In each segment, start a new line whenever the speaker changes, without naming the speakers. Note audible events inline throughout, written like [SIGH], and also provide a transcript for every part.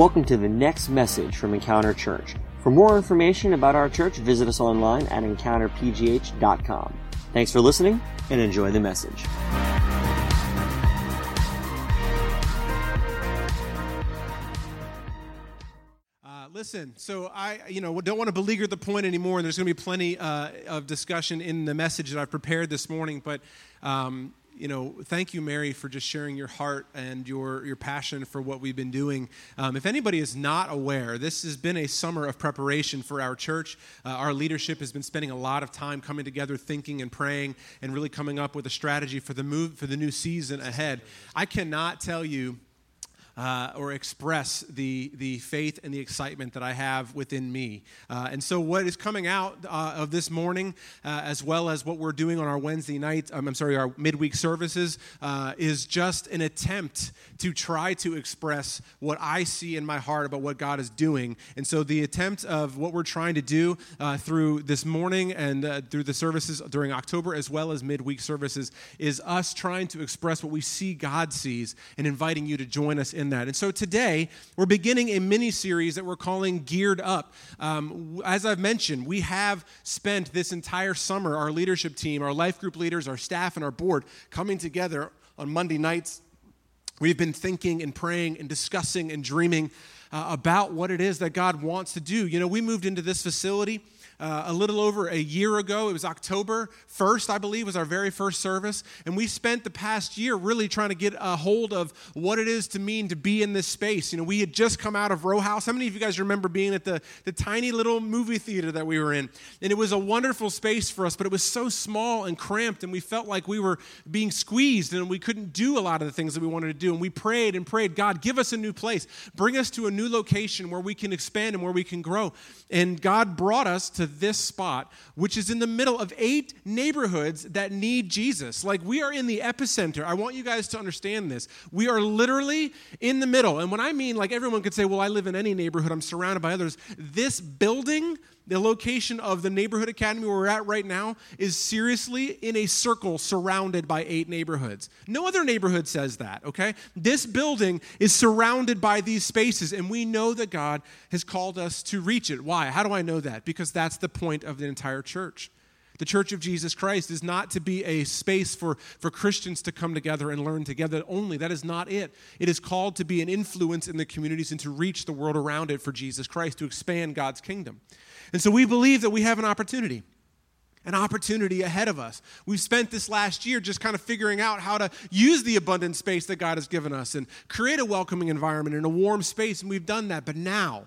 Welcome to the next message from Encounter Church. For more information about our church, visit us online at encounterpgh.com. Thanks for listening and enjoy the message.
Uh, listen, so I, you know, don't want to beleaguer the point anymore, and there's going to be plenty uh, of discussion in the message that I've prepared this morning. But um, you know, thank you, Mary, for just sharing your heart and your, your passion for what we've been doing. Um, if anybody is not aware, this has been a summer of preparation for our church. Uh, our leadership has been spending a lot of time coming together, thinking and praying, and really coming up with a strategy for the move for the new season ahead. I cannot tell you uh, or express the, the faith and the excitement that I have within me. Uh, and so, what is coming out uh, of this morning, uh, as well as what we're doing on our Wednesday night, um, I'm sorry, our midweek services, uh, is just an attempt to try to express what I see in my heart about what God is doing. And so, the attempt of what we're trying to do uh, through this morning and through the services during October, as well as midweek services, is us trying to express what we see God sees and inviting you to join us in that. And so today, we're beginning a mini series that we're calling Geared Up. Um, as I've mentioned, we have spent this entire summer, our leadership team, our life group leaders, our staff, and our board coming together on Monday nights. We've been thinking and praying and discussing and dreaming uh, about what it is that God wants to do. You know, we moved into this facility uh, a little over a year ago. It was October 1st, I believe, was our very first service. And we spent the past year really trying to get a hold of what it is to mean to be in this space. You know, we had just come out of Row House. How many of you guys remember being at the, the tiny little movie theater that we were in? And it was a wonderful space for us, but it was so small and cramped, and we felt like we were being squeezed and we couldn't do a lot of the things that we wanted to do. And we prayed and prayed, God, give us a new place. Bring us to a new location where we can expand and where we can grow. And God brought us to this spot, which is in the middle of eight neighborhoods that need Jesus. Like we are in the epicenter. I want you guys to understand this. We are literally in the middle. And when I mean, like everyone could say, well, I live in any neighborhood, I'm surrounded by others. This building the location of the neighborhood academy where we're at right now is seriously in a circle surrounded by eight neighborhoods. No other neighborhood says that, okay? This building is surrounded by these spaces, and we know that God has called us to reach it. Why? How do I know that? Because that's the point of the entire church. The Church of Jesus Christ is not to be a space for, for Christians to come together and learn together only. That is not it. It is called to be an influence in the communities and to reach the world around it for Jesus Christ, to expand God's kingdom. And so we believe that we have an opportunity an opportunity ahead of us. We've spent this last year just kind of figuring out how to use the abundant space that God has given us and create a welcoming environment and a warm space, and we've done that. But now,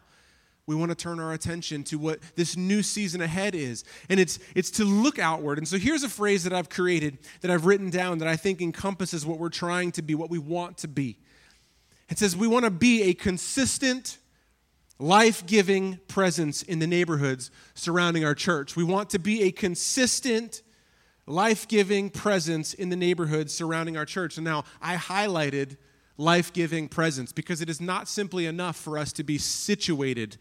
we want to turn our attention to what this new season ahead is. And it's, it's to look outward. And so here's a phrase that I've created, that I've written down, that I think encompasses what we're trying to be, what we want to be. It says, We want to be a consistent, life giving presence in the neighborhoods surrounding our church. We want to be a consistent, life giving presence in the neighborhoods surrounding our church. And now I highlighted life giving presence because it is not simply enough for us to be situated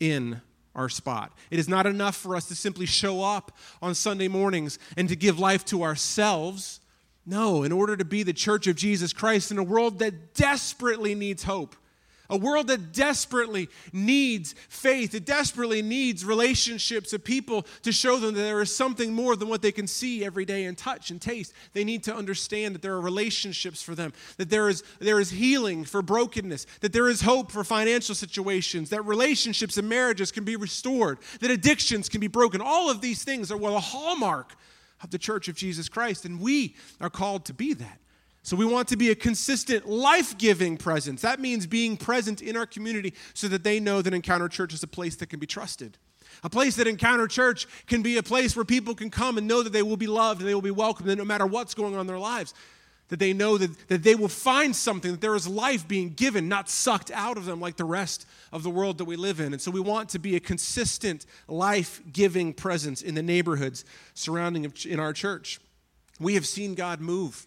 in our spot. It is not enough for us to simply show up on Sunday mornings and to give life to ourselves. No, in order to be the church of Jesus Christ in a world that desperately needs hope, a world that desperately needs faith, it desperately needs relationships of people to show them that there is something more than what they can see every day and touch and taste. They need to understand that there are relationships for them, that there is, there is healing for brokenness, that there is hope for financial situations, that relationships and marriages can be restored, that addictions can be broken. All of these things are well a hallmark of the church of Jesus Christ, and we are called to be that. So we want to be a consistent, life giving presence. That means being present in our community so that they know that Encounter Church is a place that can be trusted. A place that Encounter Church can be a place where people can come and know that they will be loved and they will be welcomed, no matter what's going on in their lives, that they know that, that they will find something, that there is life being given, not sucked out of them like the rest of the world that we live in. And so we want to be a consistent, life giving presence in the neighborhoods surrounding in our church. We have seen God move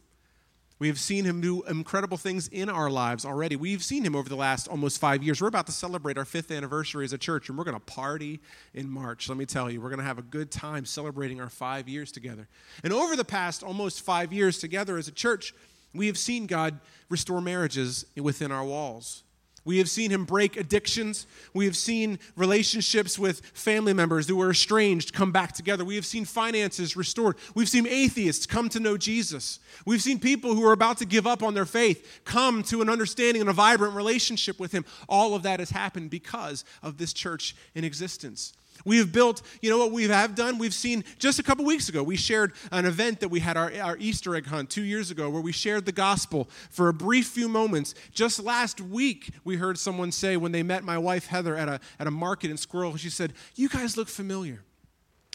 we have seen him do incredible things in our lives already. We've seen him over the last almost five years. We're about to celebrate our fifth anniversary as a church, and we're going to party in March. Let me tell you, we're going to have a good time celebrating our five years together. And over the past almost five years together as a church, we have seen God restore marriages within our walls. We have seen him break addictions. We have seen relationships with family members who were estranged come back together. We have seen finances restored. We've seen atheists come to know Jesus. We've seen people who are about to give up on their faith come to an understanding and a vibrant relationship with him. All of that has happened because of this church in existence. We have built, you know what we have done? We've seen just a couple weeks ago, we shared an event that we had our, our Easter egg hunt two years ago where we shared the gospel for a brief few moments. Just last week, we heard someone say when they met my wife Heather at a, at a market in Squirrel, she said, You guys look familiar.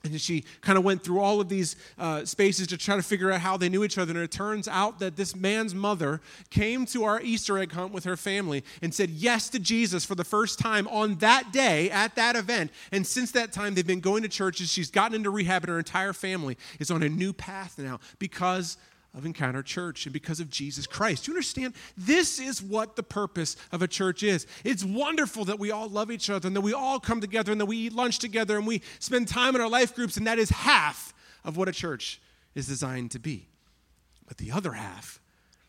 And she kind of went through all of these uh, spaces to try to figure out how they knew each other. And it turns out that this man's mother came to our Easter egg hunt with her family and said yes to Jesus for the first time on that day at that event. And since that time, they've been going to churches. She's gotten into rehab, and her entire family is on a new path now because of Encounter Church and because of Jesus Christ. You understand? This is what the purpose of a church is. It's wonderful that we all love each other and that we all come together and that we eat lunch together and we spend time in our life groups, and that is half of what a church is designed to be. But the other half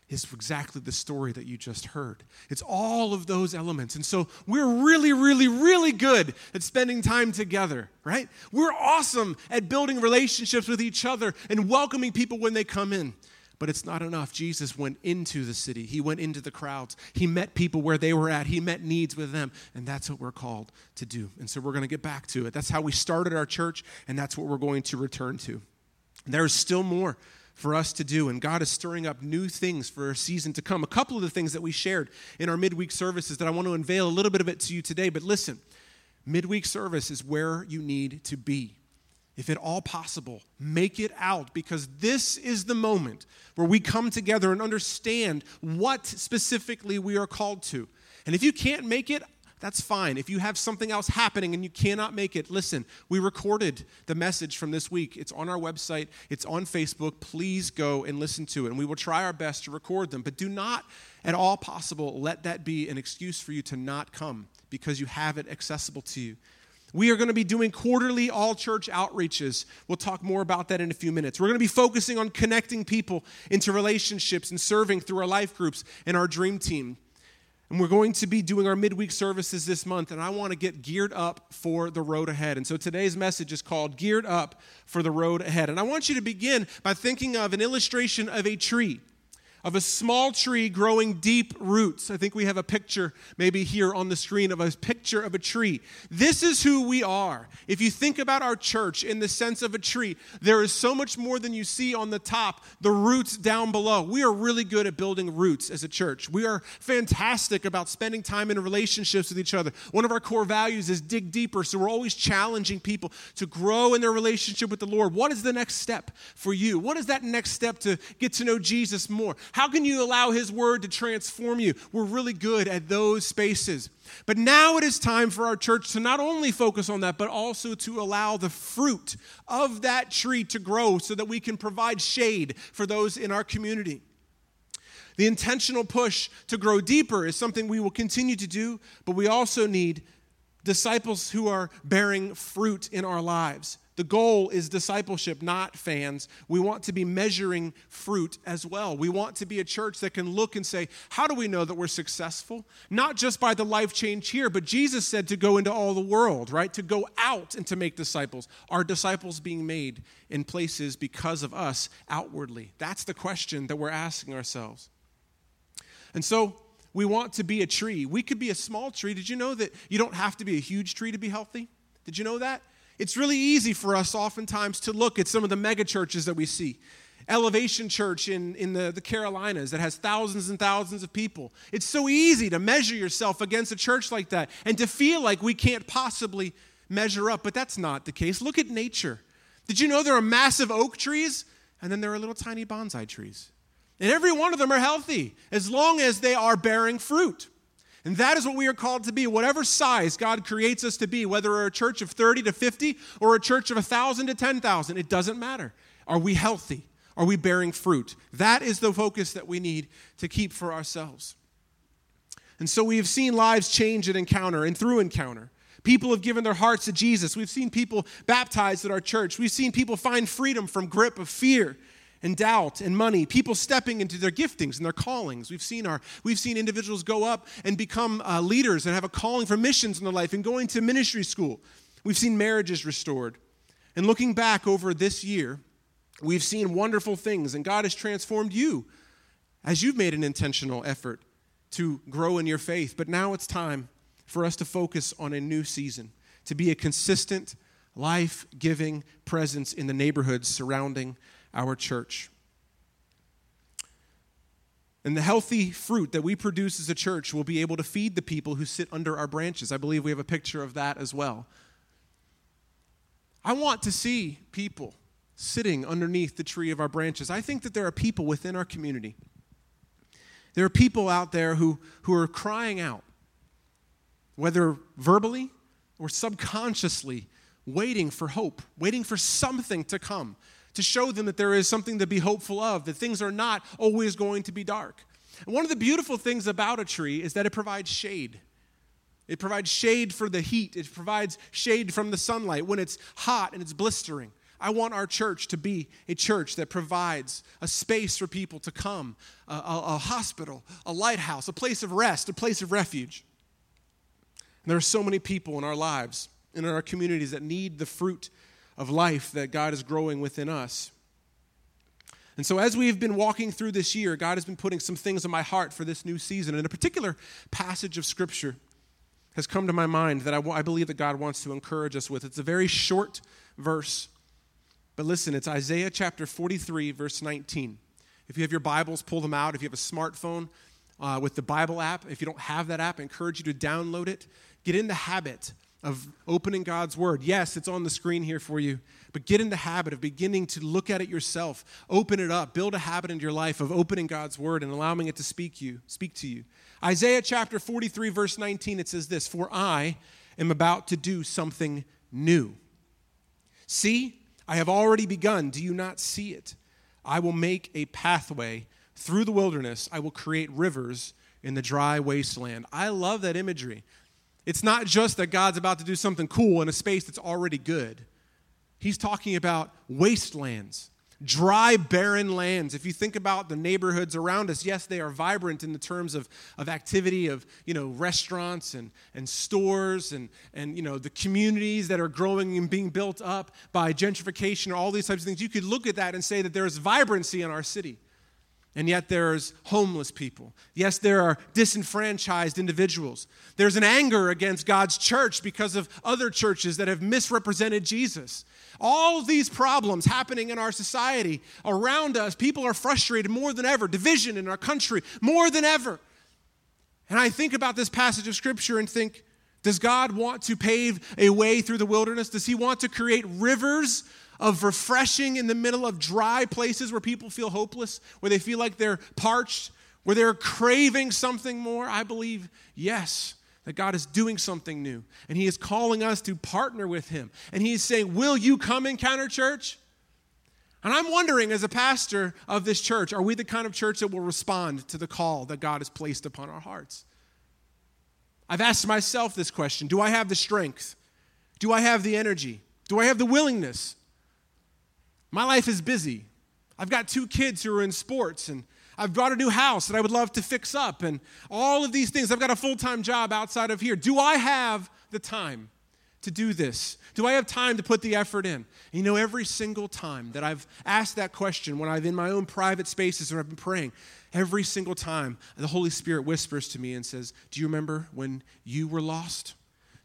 is exactly the story that you just heard. It's all of those elements. And so we're really, really, really good at spending time together, right? We're awesome at building relationships with each other and welcoming people when they come in. But it's not enough. Jesus went into the city, he went into the crowds, he met people where they were at, he met needs with them. And that's what we're called to do. And so we're going to get back to it. That's how we started our church, and that's what we're going to return to. There's still more for us to do, and God is stirring up new things for a season to come. A couple of the things that we shared in our midweek services that I want to unveil a little bit of it to you today, but listen, midweek service is where you need to be if at all possible, make it out because this is the moment where we come together and understand what specifically we are called to. And if you can't make it, that's fine. If you have something else happening and you cannot make it, listen, we recorded the message from this week. It's on our website, it's on Facebook. Please go and listen to it. And we will try our best to record them. But do not, at all possible, let that be an excuse for you to not come because you have it accessible to you. We are going to be doing quarterly all church outreaches. We'll talk more about that in a few minutes. We're going to be focusing on connecting people into relationships and serving through our life groups and our dream team. And we're going to be doing our midweek services this month, and I want to get geared up for the road ahead. And so today's message is called Geared Up for the Road Ahead. And I want you to begin by thinking of an illustration of a tree of a small tree growing deep roots. I think we have a picture maybe here on the screen of a picture of a tree. This is who we are. If you think about our church in the sense of a tree, there is so much more than you see on the top, the roots down below. We are really good at building roots as a church. We are fantastic about spending time in relationships with each other. One of our core values is dig deeper, so we're always challenging people to grow in their relationship with the Lord. What is the next step for you? What is that next step to get to know Jesus more? How can you allow His Word to transform you? We're really good at those spaces. But now it is time for our church to not only focus on that, but also to allow the fruit of that tree to grow so that we can provide shade for those in our community. The intentional push to grow deeper is something we will continue to do, but we also need disciples who are bearing fruit in our lives. The goal is discipleship, not fans. We want to be measuring fruit as well. We want to be a church that can look and say, How do we know that we're successful? Not just by the life change here, but Jesus said to go into all the world, right? To go out and to make disciples. Are disciples being made in places because of us outwardly? That's the question that we're asking ourselves. And so, we want to be a tree. We could be a small tree. Did you know that you don't have to be a huge tree to be healthy? Did you know that? It's really easy for us oftentimes to look at some of the mega churches that we see. Elevation Church in, in the, the Carolinas that has thousands and thousands of people. It's so easy to measure yourself against a church like that and to feel like we can't possibly measure up, but that's not the case. Look at nature. Did you know there are massive oak trees and then there are little tiny bonsai trees? And every one of them are healthy as long as they are bearing fruit. And that is what we are called to be, whatever size God creates us to be, whether we're a church of 30 to 50 or a church of 1,000 to 10,000, it doesn't matter. Are we healthy? Are we bearing fruit? That is the focus that we need to keep for ourselves. And so we have seen lives change at Encounter and through Encounter. People have given their hearts to Jesus. We've seen people baptized at our church. We've seen people find freedom from grip of fear and doubt and money, people stepping into their giftings and their callings. We've seen, our, we've seen individuals go up and become uh, leaders and have a calling for missions in their life and going to ministry school. We've seen marriages restored. And looking back over this year, we've seen wonderful things, and God has transformed you as you've made an intentional effort to grow in your faith. But now it's time for us to focus on a new season, to be a consistent, life giving presence in the neighborhoods surrounding our church. And the healthy fruit that we produce as a church will be able to feed the people who sit under our branches. I believe we have a picture of that as well. I want to see people sitting underneath the tree of our branches. I think that there are people within our community. There are people out there who, who are crying out, whether verbally or subconsciously, waiting for hope, waiting for something to come to show them that there is something to be hopeful of, that things are not always going to be dark. And one of the beautiful things about a tree is that it provides shade. It provides shade for the heat, it provides shade from the sunlight when it's hot and it's blistering. I want our church to be a church that provides a space for people to come, a, a, a hospital, a lighthouse, a place of rest, a place of refuge. And there are so many people in our lives and in our communities that need the fruit of life that God is growing within us. And so, as we've been walking through this year, God has been putting some things in my heart for this new season. And a particular passage of Scripture has come to my mind that I, believe that God wants to encourage us with. It's a very short verse, but listen, it's Isaiah chapter 43, verse 19. If you have your Bibles, pull them out. If you have a smartphone uh, with the Bible app, if you don't have that app, I encourage you to download it. Get in the habit of opening God's Word. Yes, it's on the screen here for you, but get in the habit of beginning to look at it yourself. Open it up. Build a habit in your life of opening God's Word and allowing it to speak you, speak to you. Isaiah chapter 43, verse 19, it says this: For I am about to do something new. See, I have already begun. Do you not see it? I will make a pathway through the wilderness. I will create rivers in the dry wasteland. I love that imagery. It's not just that God's about to do something cool in a space that's already good. He's talking about wastelands, dry, barren lands. If you think about the neighborhoods around us, yes, they are vibrant in the terms of, of activity of, you know, restaurants and, and stores and, and, you know, the communities that are growing and being built up by gentrification or all these types of things. You could look at that and say that there's vibrancy in our city and yet there's homeless people. Yes, there are disenfranchised individuals. There's an anger against God's church because of other churches that have misrepresented Jesus. All these problems happening in our society around us, people are frustrated more than ever, division in our country more than ever. And I think about this passage of scripture and think, does God want to pave a way through the wilderness? Does He want to create rivers of refreshing in the middle of dry places where people feel hopeless, where they feel like they're parched, where they're craving something more? I believe, yes, that God is doing something new. And He is calling us to partner with Him. And He is saying, Will you come encounter church? And I'm wondering, as a pastor of this church, are we the kind of church that will respond to the call that God has placed upon our hearts? I've asked myself this question Do I have the strength? Do I have the energy? Do I have the willingness? My life is busy. I've got two kids who are in sports, and I've got a new house that I would love to fix up, and all of these things. I've got a full time job outside of here. Do I have the time to do this? Do I have time to put the effort in? And you know, every single time that I've asked that question, when I've in my own private spaces and I've been praying, every single time the Holy Spirit whispers to me and says, Do you remember when you were lost?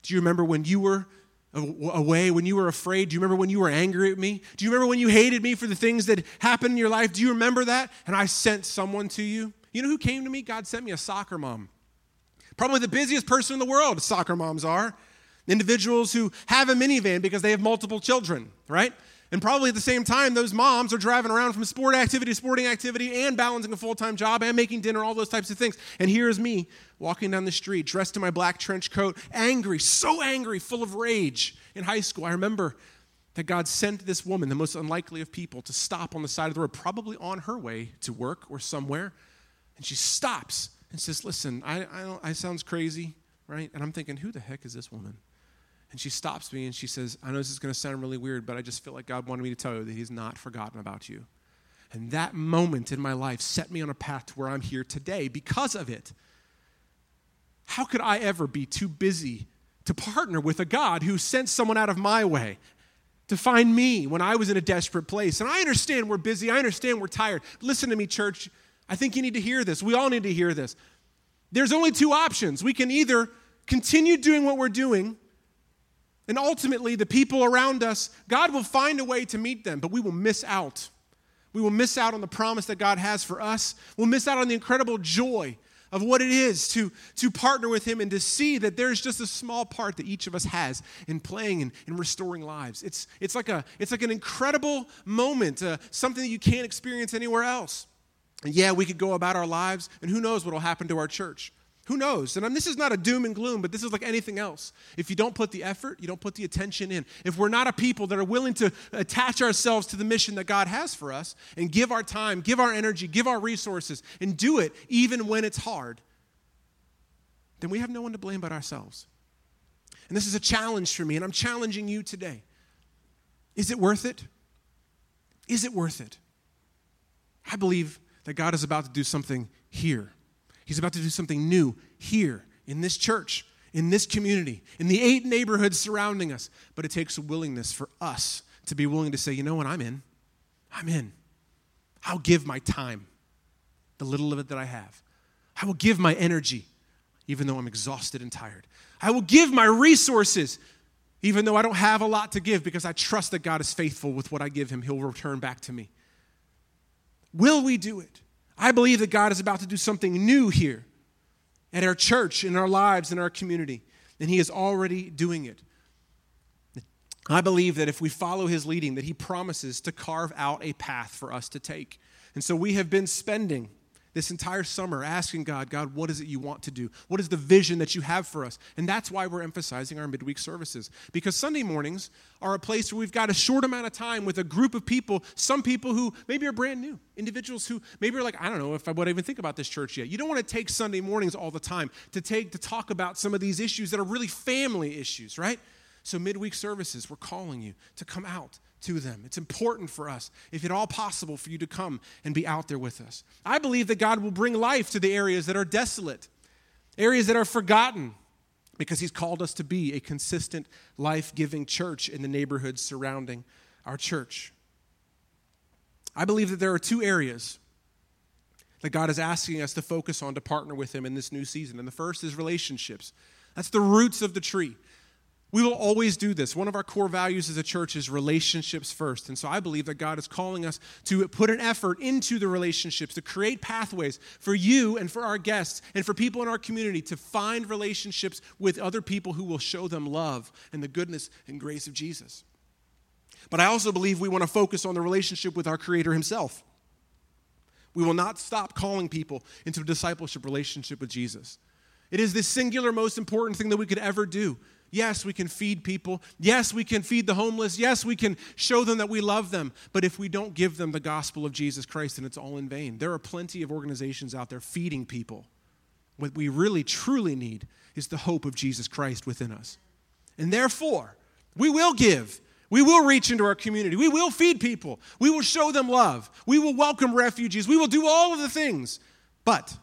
Do you remember when you were away when you were afraid? Do you remember when you were angry at me? Do you remember when you hated me for the things that happened in your life? Do you remember that? And I sent someone to you. You know who came to me? God sent me a soccer mom. Probably the busiest person in the world, soccer moms are. Individuals who have a minivan because they have multiple children, right? And probably at the same time, those moms are driving around from sport activity to sporting activity and balancing a full time job and making dinner, all those types of things. And here's me walking down the street, dressed in my black trench coat, angry, so angry, full of rage in high school. I remember that God sent this woman, the most unlikely of people, to stop on the side of the road, probably on her way to work or somewhere. And she stops and says, Listen, I, I, I sounds crazy, right? And I'm thinking, Who the heck is this woman? And she stops me and she says, I know this is going to sound really weird, but I just feel like God wanted me to tell you that He's not forgotten about you. And that moment in my life set me on a path to where I'm here today because of it. How could I ever be too busy to partner with a God who sent someone out of my way to find me when I was in a desperate place? And I understand we're busy, I understand we're tired. Listen to me, church. I think you need to hear this. We all need to hear this. There's only two options. We can either continue doing what we're doing, and ultimately, the people around us, God will find a way to meet them, but we will miss out. We will miss out on the promise that God has for us. We'll miss out on the incredible joy of what it is to, to partner with Him and to see that there's just a small part that each of us has in playing and, and restoring lives. It's, it's, like a, it's like an incredible moment, uh, something that you can't experience anywhere else. And yeah, we could go about our lives, and who knows what will happen to our church. Who knows? And this is not a doom and gloom, but this is like anything else. If you don't put the effort, you don't put the attention in. If we're not a people that are willing to attach ourselves to the mission that God has for us and give our time, give our energy, give our resources, and do it even when it's hard, then we have no one to blame but ourselves. And this is a challenge for me, and I'm challenging you today. Is it worth it? Is it worth it? I believe that God is about to do something here He's about to do something new here in this church, in this community, in the eight neighborhoods surrounding us. But it takes a willingness for us to be willing to say, you know what, I'm in. I'm in. I'll give my time, the little of it that I have. I will give my energy, even though I'm exhausted and tired. I will give my resources, even though I don't have a lot to give, because I trust that God is faithful with what I give Him. He'll return back to me. Will we do it? I believe that God is about to do something new here at our church, in our lives, in our community, and He is already doing it. I believe that if we follow His leading, that He promises to carve out a path for us to take. And so we have been spending this entire summer asking God, God, what is it you want to do? What is the vision that you have for us? And that's why we're emphasizing our midweek services. Because Sunday mornings are a place where we've got a short amount of time with a group of people, some people who maybe are brand new, individuals who maybe are like, I don't know if I would even think about this church yet. You don't want to take Sunday mornings all the time to take to talk about some of these issues that are really family issues, right? So midweek services, we're calling you to come out to them. It's important for us, if at all possible, for you to come and be out there with us. I believe that God will bring life to the areas that are desolate, areas that are forgotten, because He's called us to be a consistent, life giving church in the neighborhoods surrounding our church. I believe that there are two areas that God is asking us to focus on to partner with Him in this new season. And the first is relationships. That's the roots of the tree. We will always do this. One of our core values as a church is relationships first. And so I believe that God is calling us to put an effort into the relationships, to create pathways for you and for our guests and for people in our community to find relationships with other people who will show them love and the goodness and grace of Jesus. But I also believe we want to focus on the relationship with our Creator Himself. We will not stop calling people into a discipleship relationship with Jesus. It is the singular most important thing that we could ever do Yes, we can feed people. Yes, we can feed the homeless. Yes, we can show them that we love them. But if we don't give them the gospel of Jesus Christ, then it's all in vain. There are plenty of organizations out there feeding people. What we really, truly need is the hope of Jesus Christ within us. And therefore, we will give. We will reach into our community. We will feed people. We will show them love. We will welcome refugees. We will do all of the things. But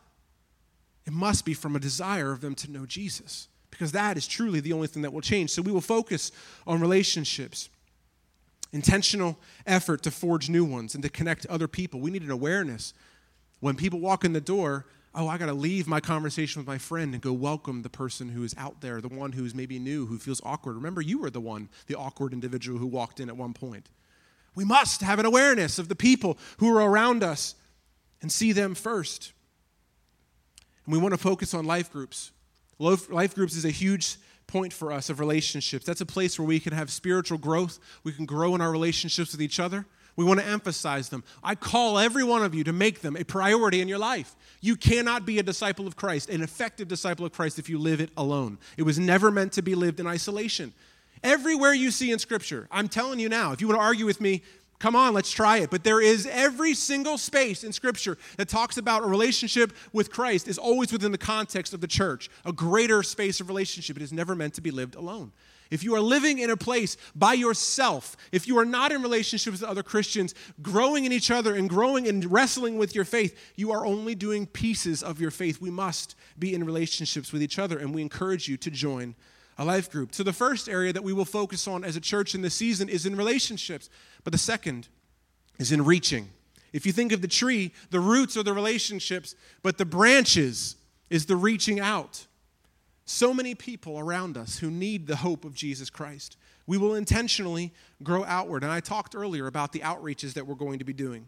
it must be from a desire of them to know Jesus because that is truly the only thing that will change. So we will focus on relationships, intentional effort to forge new ones and to connect other people. We need an awareness. When people walk in the door, oh, I got to leave my conversation with my friend and go welcome the person who is out there, the one who's maybe new, who feels awkward. Remember, you were the one, the awkward individual who walked in at one point. We must have an awareness of the people who are around us and see them first. And we want to focus on life groups. Life groups is a huge point for us of relationships. That's a place where we can have spiritual growth. We can grow in our relationships with each other. We want to emphasize them. I call every one of you to make them a priority in your life. You cannot be a disciple of Christ, an effective disciple of Christ, if you live it alone. It was never meant to be lived in isolation. Everywhere you see in Scripture, I'm telling you now, if you want to argue with me, Come on, let's try it. But there is every single space in Scripture that talks about a relationship with Christ is always within the context of the church, a greater space of relationship. It is never meant to be lived alone. If you are living in a place by yourself, if you are not in relationships with other Christians, growing in each other and growing and wrestling with your faith, you are only doing pieces of your faith. We must be in relationships with each other, and we encourage you to join a life group. So, the first area that we will focus on as a church in this season is in relationships, but the second is in reaching. If you think of the tree, the roots are the relationships, but the branches is the reaching out. So many people around us who need the hope of Jesus Christ. We will intentionally grow outward. And I talked earlier about the outreaches that we're going to be doing.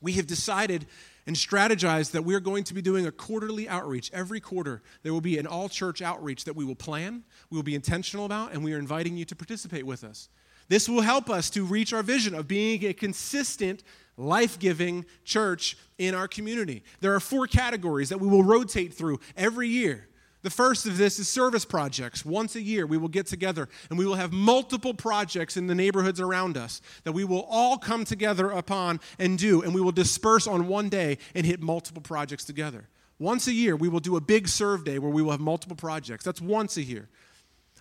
We have decided and strategized that we're going to be doing a quarterly outreach. Every quarter, there will be an all church outreach that we will plan, we will be intentional about, and we are inviting you to participate with us. This will help us to reach our vision of being a consistent, life giving church in our community. There are four categories that we will rotate through every year. The first of this is service projects. Once a year, we will get together and we will have multiple projects in the neighborhoods around us that we will all come together upon and do, and we will disperse on one day and hit multiple projects together. Once a year, we will do a big serve day where we will have multiple projects. That's once a year.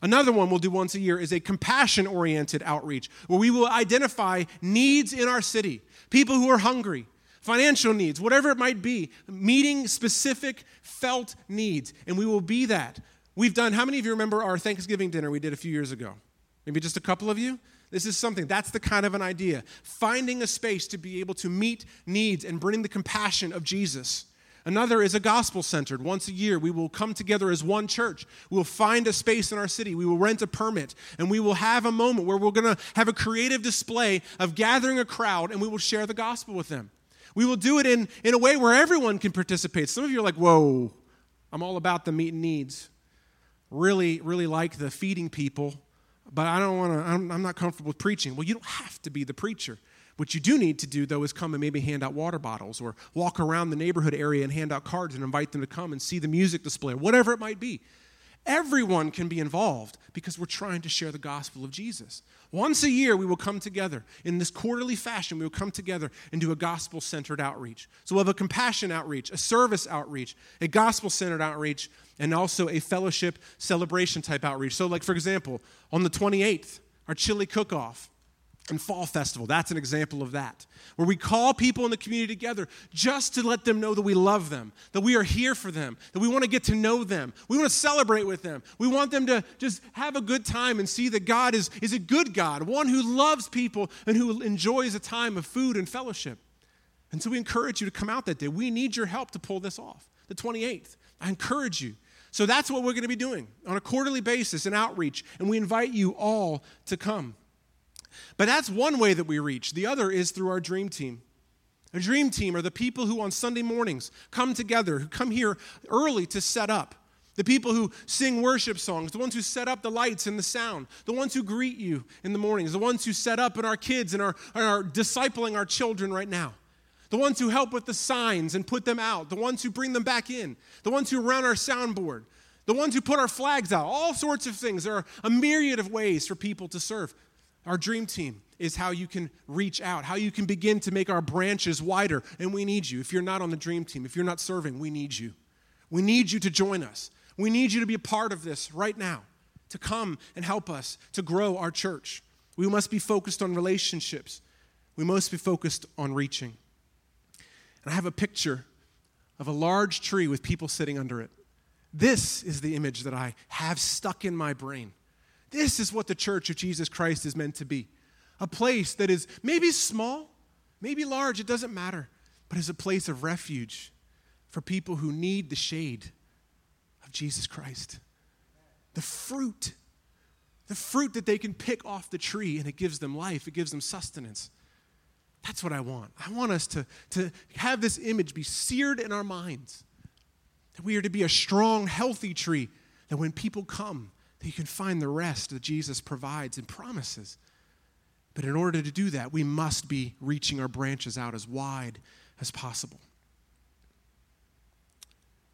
Another one we'll do once a year is a compassion oriented outreach where we will identify needs in our city, people who are hungry, financial needs, whatever it might be, meeting specific felt needs. And we will be that. We've done, how many of you remember our Thanksgiving dinner we did a few years ago? Maybe just a couple of you? This is something, that's the kind of an idea. Finding a space to be able to meet needs and bring the compassion of Jesus. Another is a gospel centered. Once a year, we will come together as one church. We will find a space in our city. We will rent a permit, and we will have a moment where we're going to have a creative display of gathering a crowd, and we will share the gospel with them. We will do it in, in a way where everyone can participate. Some of you are like, whoa, I'm all about the meeting needs. Really, really like the feeding people, but I don't want to, I'm, I'm not comfortable with preaching. Well, you don't have to be the preacher. What you do need to do, though, is come and maybe hand out water bottles or walk around the neighborhood area and hand out cards and invite them to come and see the music display, whatever it might be. Everyone can be involved because we're trying to share the gospel of Jesus. Once a year, we will come together in this quarterly fashion. We will come together and do a gospel centered outreach. So we'll have a compassion outreach, a service outreach, a gospel centered outreach, and also a fellowship celebration type outreach. So, like, for example, on the 28th, our chili cook off and fall festival. That's an example of that. Where we call people in the community together just to let them know that we love them that we are here for them that we want to get to know them. We want to celebrate with them. We want them to just have a good time and see that god is, is a good god one who loves people and who enjoys a time of food and fellowship. And so we encourage you to come out that day. We need your help to pull this off the 28th i encourage you. So that's what we're going to be doing on a quarterly basis an outreach and we invite you all to come but that's one way that we reach. The other is through our dream team. A dream team are the people who on Sunday mornings come together, who come here early to set up. The people who sing worship songs, the ones who set up the lights and the sound, the ones who greet you in the mornings, the ones who set up and our kids and are, are discipling our children right now, the ones who help with the signs and put them out, the ones who bring them back in, the ones who run our soundboard, the ones who put our flags out, all sorts of things. There are a myriad of ways for people to serve. Our dream team is how you can reach out, how you can begin to make our branches wider. And we need you. If you're not on the dream team, if you're not serving, we need you. We need you to join us. We need you to be a part of this right now, to come and help us to grow our church. We must be focused on relationships, we must be focused on reaching. And I have a picture of a large tree with people sitting under it. This is the image that I have stuck in my brain. This is what the church of Jesus Christ is meant to be a place that is maybe small, maybe large, it doesn't matter, but is a place of refuge for people who need the shade of Jesus Christ. The fruit, the fruit that they can pick off the tree and it gives them life, it gives them sustenance. That's what I want. I want us to, to have this image be seared in our minds. That we are to be a strong, healthy tree. That when people come, that you can find the rest that Jesus provides and promises. But in order to do that, we must be reaching our branches out as wide as possible.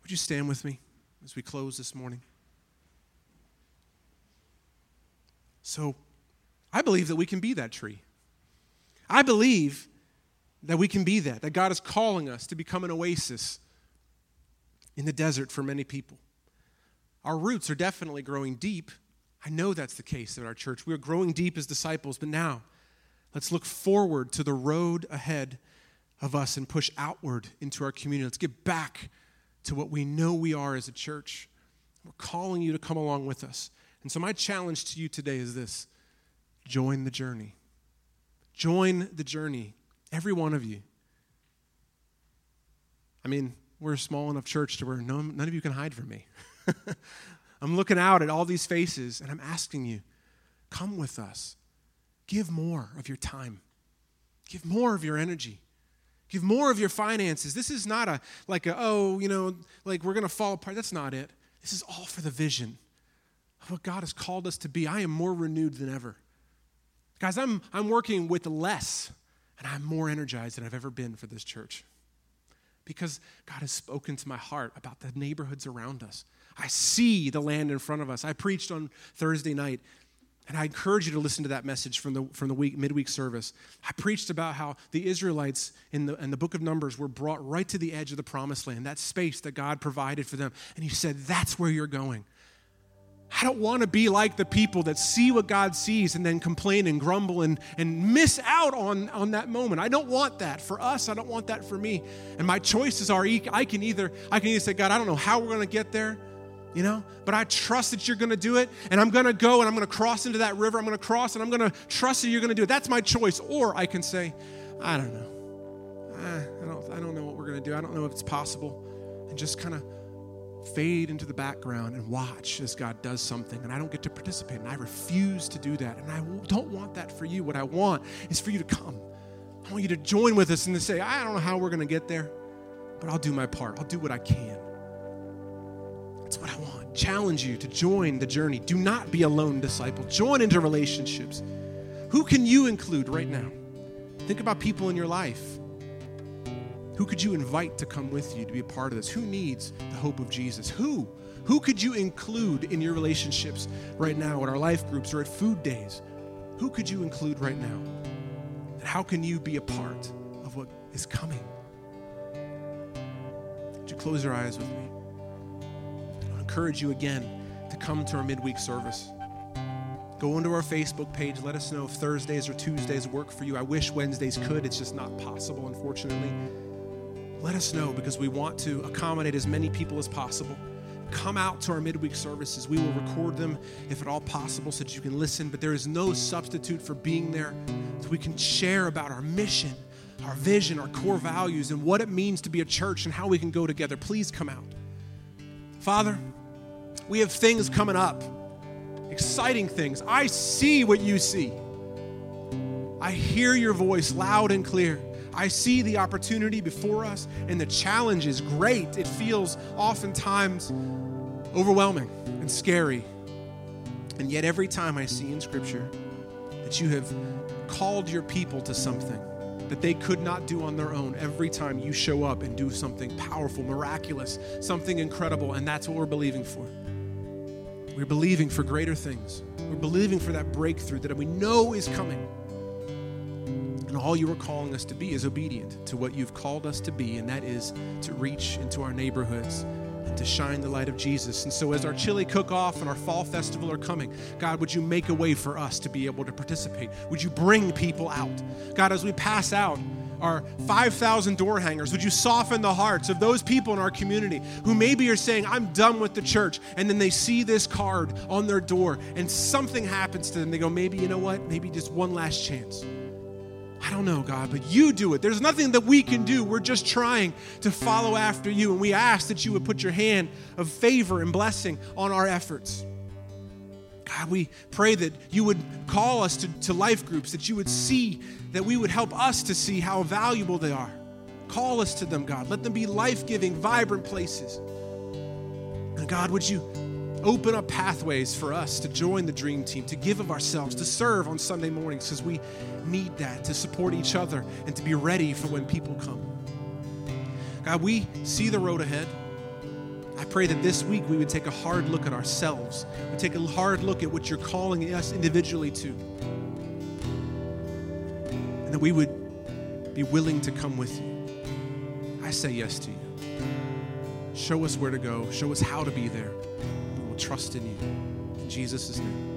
Would you stand with me as we close this morning? So, I believe that we can be that tree. I believe that we can be that, that God is calling us to become an oasis in the desert for many people. Our roots are definitely growing deep I know that's the case at our church. We are growing deep as disciples, but now let's look forward to the road ahead of us and push outward into our community. Let's get back to what we know we are as a church. We're calling you to come along with us. And so, my challenge to you today is this join the journey. Join the journey, every one of you. I mean, we're a small enough church to where no, none of you can hide from me. [LAUGHS] [LAUGHS] I'm looking out at all these faces and I'm asking you, come with us. Give more of your time. Give more of your energy. Give more of your finances. This is not a like a oh, you know, like we're going to fall apart. That's not it. This is all for the vision of what God has called us to be. I am more renewed than ever. Guys, I'm I'm working with less and I'm more energized than I've ever been for this church. Because God has spoken to my heart about the neighborhoods around us. I see the land in front of us. I preached on Thursday night, and I encourage you to listen to that message from the, from the week, midweek service. I preached about how the Israelites in the, in the book of Numbers were brought right to the edge of the promised land, that space that God provided for them. And He said, That's where you're going. I don't want to be like the people that see what God sees and then complain and grumble and, and miss out on, on that moment. I don't want that for us. I don't want that for me. And my choices are I can either I can either say, God, I don't know how we're going to get there you know? But I trust that you're to do it, and I'm to go and I'm to cross into that river. I'm to cross and I'm to trust that you're to do it. That's my choice. Or I can say, I don't know. I don't, I don't know what we're to do. I don't know if it's possible. And just kind of fade into the background and watch as God does something. And I don't get to participate, and I refuse to do that. And I don't want that for you. What I want is for you to come. I want you to join with us and to say, I don't know how we're going to get there, but I'll do my part. I'll do what I can. That's what I want. Challenge you to join the journey. Do not be a lone disciple. Join into relationships. Who can you include right now? Think about people in your life. Who could you invite to come with you to be a part of this? Who needs the hope of Jesus? Who? Who could you include in your relationships right now at our life groups or at food days? Who could you include right now? And how can you be a part of what is coming? Would you close your eyes with me? Encourage you again to come to our midweek service. Go into our Facebook page. Let us know if Thursdays or Tuesdays work for you. I wish Wednesdays could. It's just not possible, unfortunately. Let us know because we want to accommodate as many people as possible. Come out to our midweek services. We will record them if at all possible so that you can listen. But there is no substitute for being there so we can share about our mission, our vision, our core values, and what it means to be a church and how we can go together. Please come out. Father, we have things coming up, exciting things. I see what you see. I hear your voice loud and clear. I see the opportunity before us, and the challenge is great. It feels oftentimes overwhelming and scary. And yet, every time I see in Scripture that you have called your people to something that they could not do on their own, every time you show up and do something powerful, miraculous, something incredible, and that's what we're believing for. We're believing for greater things. We're believing for that breakthrough that we know is coming. And all you are calling us to be is obedient to what you've called us to be, and that is to reach into our neighborhoods and to shine the light of Jesus. And so, as our chili cook off and our fall festival are coming, God, would you make a way for us to be able to participate? Would you bring people out? God, as we pass out, our 5,000 door hangers? Would you soften the hearts of those people in our community who maybe are saying, I'm done with the church, and then they see this card on their door and something happens to them? They go, maybe, you know what? Maybe just one last chance. I don't know, God, but you do it. There's nothing that we can do. We're just trying to follow after you, and we ask that you would put your hand of favor and blessing on our efforts. God, we pray that you would call us to, to life groups, that you would see, that we would help us to see how valuable they are. Call us to them, God. Let them be life giving, vibrant places. And God, would you open up pathways for us to join the dream team, to give of ourselves, to serve on Sunday mornings, because we need that, to support each other, and to be ready for when people come. God, we see the road ahead. I pray that this week we would take a hard look at ourselves, we take a hard look at what you're calling us individually to, and that we would be willing to come with you. I say yes to you. Show us where to go, show us how to be there. We will trust in you. In Jesus' name,